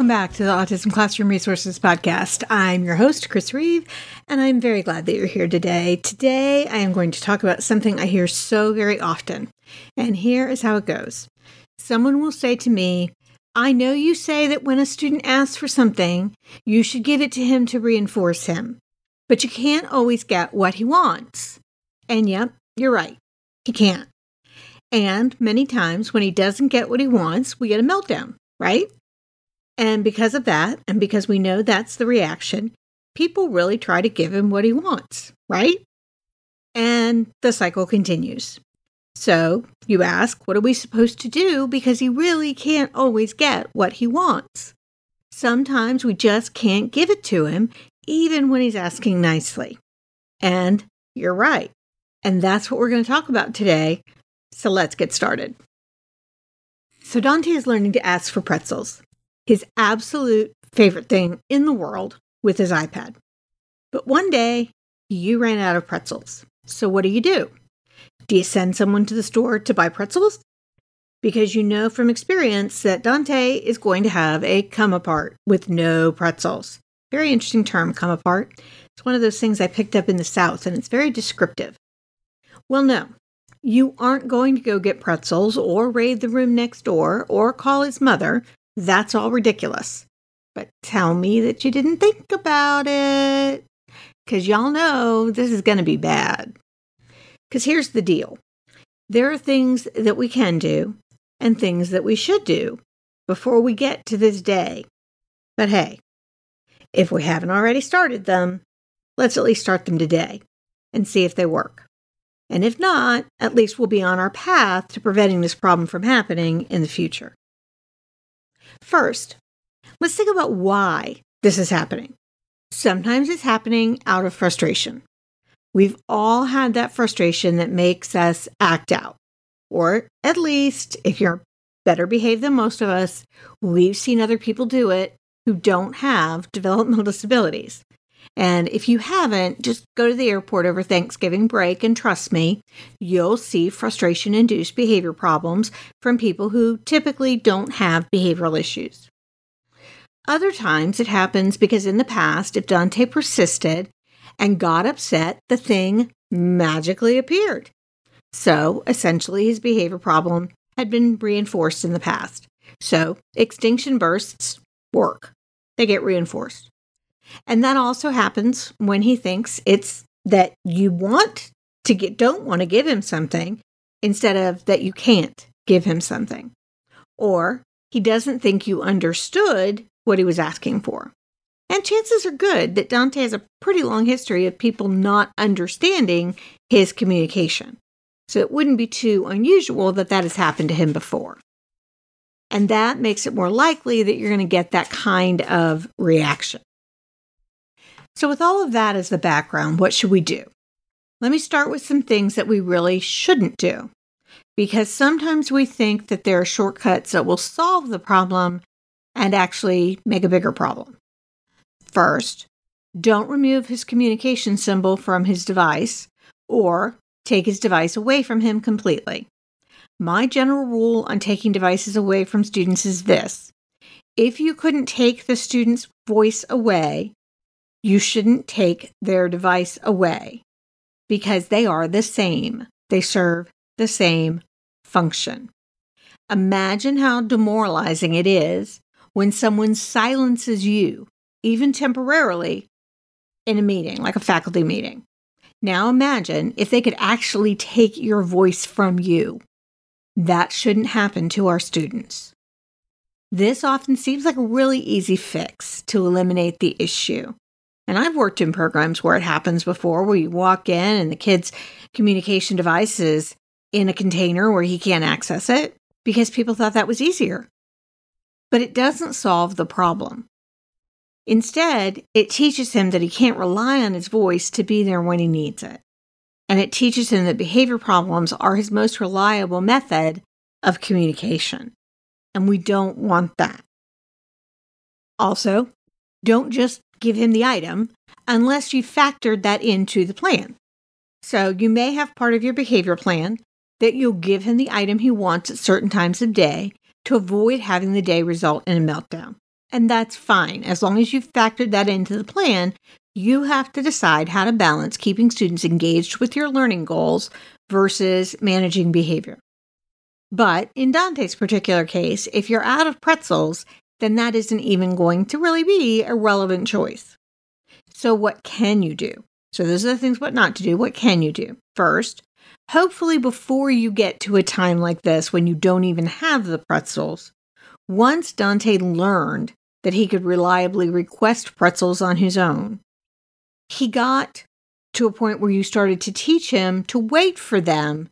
Welcome back to the Autism Classroom Resources Podcast. I'm your host, Chris Reeve, and I'm very glad that you're here today. Today, I am going to talk about something I hear so very often, and here is how it goes. Someone will say to me, I know you say that when a student asks for something, you should give it to him to reinforce him, but you can't always get what he wants. And yep, you're right, he can't. And many times when he doesn't get what he wants, we get a meltdown, right? And because of that, and because we know that's the reaction, people really try to give him what he wants, right? And the cycle continues. So you ask, what are we supposed to do? Because he really can't always get what he wants. Sometimes we just can't give it to him, even when he's asking nicely. And you're right. And that's what we're going to talk about today. So let's get started. So Dante is learning to ask for pretzels his absolute favorite thing in the world with his iPad. But one day, you ran out of pretzels. So what do you do? Do you send someone to the store to buy pretzels? Because you know from experience that Dante is going to have a come apart with no pretzels. Very interesting term, come apart. It's one of those things I picked up in the South and it's very descriptive. Well, no, you aren't going to go get pretzels or raid the room next door or call his mother that's all ridiculous. But tell me that you didn't think about it. Because y'all know this is going to be bad. Because here's the deal there are things that we can do and things that we should do before we get to this day. But hey, if we haven't already started them, let's at least start them today and see if they work. And if not, at least we'll be on our path to preventing this problem from happening in the future. First, let's think about why this is happening. Sometimes it's happening out of frustration. We've all had that frustration that makes us act out. Or at least, if you're better behaved than most of us, we've seen other people do it who don't have developmental disabilities. And if you haven't, just go to the airport over Thanksgiving break and trust me, you'll see frustration induced behavior problems from people who typically don't have behavioral issues. Other times it happens because in the past, if Dante persisted and got upset, the thing magically appeared. So essentially, his behavior problem had been reinforced in the past. So extinction bursts work, they get reinforced. And that also happens when he thinks it's that you want to get, don't want to give him something instead of that you can't give him something. Or he doesn't think you understood what he was asking for. And chances are good that Dante has a pretty long history of people not understanding his communication. So it wouldn't be too unusual that that has happened to him before. And that makes it more likely that you're going to get that kind of reaction. So, with all of that as the background, what should we do? Let me start with some things that we really shouldn't do. Because sometimes we think that there are shortcuts that will solve the problem and actually make a bigger problem. First, don't remove his communication symbol from his device or take his device away from him completely. My general rule on taking devices away from students is this if you couldn't take the student's voice away, you shouldn't take their device away because they are the same. They serve the same function. Imagine how demoralizing it is when someone silences you, even temporarily, in a meeting, like a faculty meeting. Now imagine if they could actually take your voice from you. That shouldn't happen to our students. This often seems like a really easy fix to eliminate the issue. And I've worked in programs where it happens before, where you walk in and the kid's communication device is in a container where he can't access it because people thought that was easier. But it doesn't solve the problem. Instead, it teaches him that he can't rely on his voice to be there when he needs it. And it teaches him that behavior problems are his most reliable method of communication. And we don't want that. Also, don't just give him the item unless you factored that into the plan. So you may have part of your behavior plan that you'll give him the item he wants at certain times of day to avoid having the day result in a meltdown. And that's fine. As long as you've factored that into the plan, you have to decide how to balance keeping students engaged with your learning goals versus managing behavior. But in Dante's particular case, if you're out of pretzels, then that isn't even going to really be a relevant choice. So, what can you do? So, those are the things what not to do. What can you do? First, hopefully, before you get to a time like this when you don't even have the pretzels, once Dante learned that he could reliably request pretzels on his own, he got to a point where you started to teach him to wait for them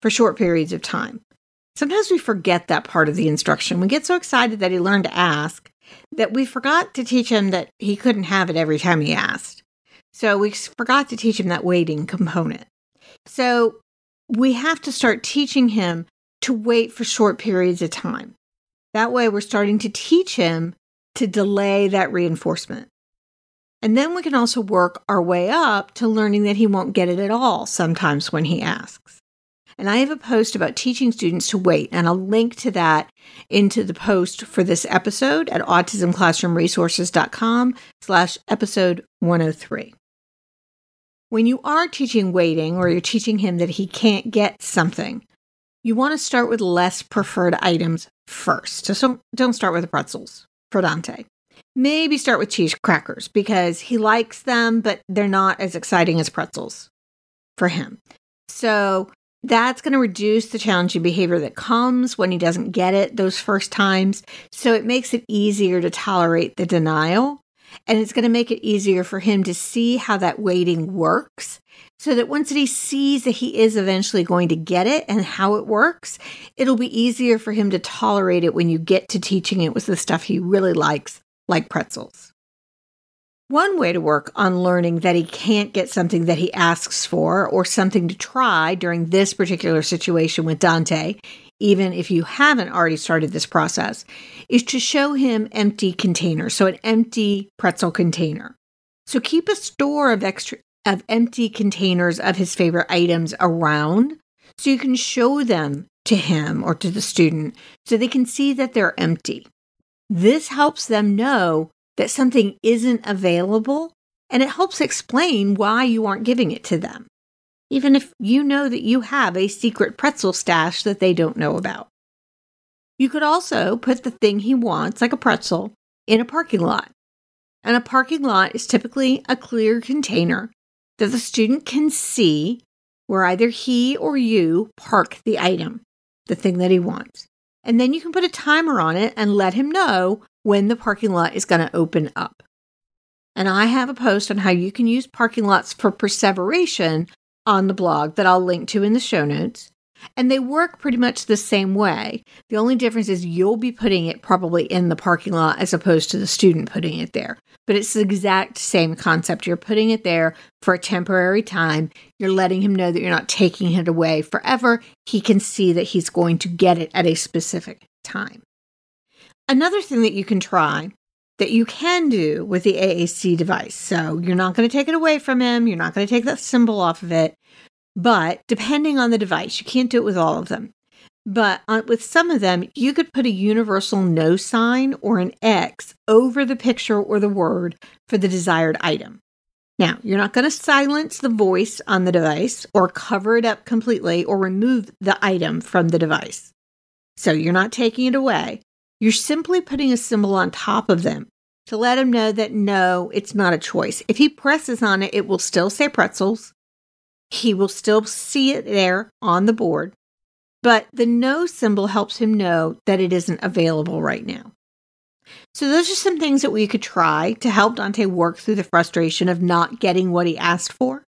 for short periods of time. Sometimes we forget that part of the instruction. We get so excited that he learned to ask that we forgot to teach him that he couldn't have it every time he asked. So we forgot to teach him that waiting component. So we have to start teaching him to wait for short periods of time. That way, we're starting to teach him to delay that reinforcement. And then we can also work our way up to learning that he won't get it at all sometimes when he asks. And I have a post about teaching students to wait, and I'll link to that into the post for this episode at autismclassroomresources.com slash episode 103. When you are teaching waiting or you're teaching him that he can't get something, you want to start with less preferred items first. So don't, start with the pretzels for Dante. Maybe start with cheese crackers because he likes them, but they're not as exciting as pretzels for him. So that's going to reduce the challenging behavior that comes when he doesn't get it those first times. So it makes it easier to tolerate the denial. And it's going to make it easier for him to see how that waiting works so that once he sees that he is eventually going to get it and how it works, it'll be easier for him to tolerate it when you get to teaching it with the stuff he really likes, like pretzels. One way to work on learning that he can't get something that he asks for or something to try during this particular situation with Dante, even if you haven't already started this process, is to show him empty containers. So, an empty pretzel container. So, keep a store of extra of empty containers of his favorite items around so you can show them to him or to the student so they can see that they're empty. This helps them know that something isn't available, and it helps explain why you aren't giving it to them, even if you know that you have a secret pretzel stash that they don't know about. You could also put the thing he wants, like a pretzel, in a parking lot. And a parking lot is typically a clear container that the student can see where either he or you park the item, the thing that he wants. And then you can put a timer on it and let him know when the parking lot is going to open up. And I have a post on how you can use parking lots for perseveration on the blog that I'll link to in the show notes. And they work pretty much the same way. The only difference is you'll be putting it probably in the parking lot as opposed to the student putting it there. But it's the exact same concept. You're putting it there for a temporary time. You're letting him know that you're not taking it away forever. He can see that he's going to get it at a specific time. Another thing that you can try that you can do with the AAC device. So you're not going to take it away from him, you're not going to take that symbol off of it. But depending on the device, you can't do it with all of them. But uh, with some of them, you could put a universal no sign or an X over the picture or the word for the desired item. Now, you're not going to silence the voice on the device or cover it up completely or remove the item from the device. So you're not taking it away. You're simply putting a symbol on top of them to let him know that no, it's not a choice. If he presses on it, it will still say pretzels. He will still see it there on the board, but the no symbol helps him know that it isn't available right now. So, those are some things that we could try to help Dante work through the frustration of not getting what he asked for.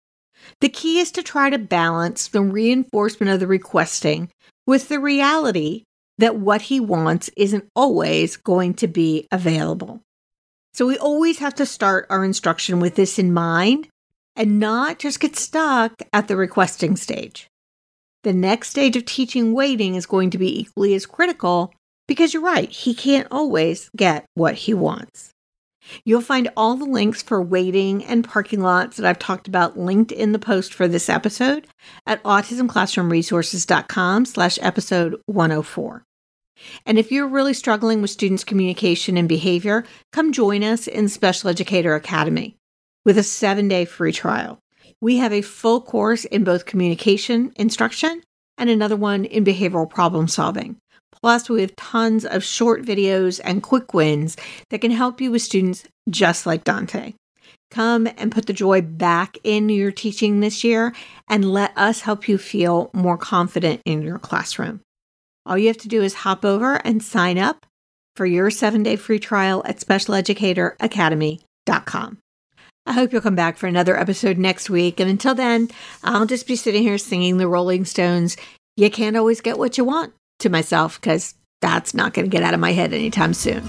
The key is to try to balance the reinforcement of the requesting with the reality that what he wants isn't always going to be available. So we always have to start our instruction with this in mind and not just get stuck at the requesting stage. The next stage of teaching waiting is going to be equally as critical because you're right, he can't always get what he wants. You'll find all the links for waiting and parking lots that I've talked about linked in the post for this episode at autismclassroomresources.com slash episode 104. And if you're really struggling with students' communication and behavior, come join us in Special Educator Academy with a seven day free trial. We have a full course in both communication instruction and another one in behavioral problem solving. Plus, we have tons of short videos and quick wins that can help you with students just like Dante. Come and put the joy back in your teaching this year and let us help you feel more confident in your classroom. All you have to do is hop over and sign up for your seven day free trial at specialeducatoracademy.com. I hope you'll come back for another episode next week. And until then, I'll just be sitting here singing the Rolling Stones. You can't always get what you want to myself because that's not going to get out of my head anytime soon.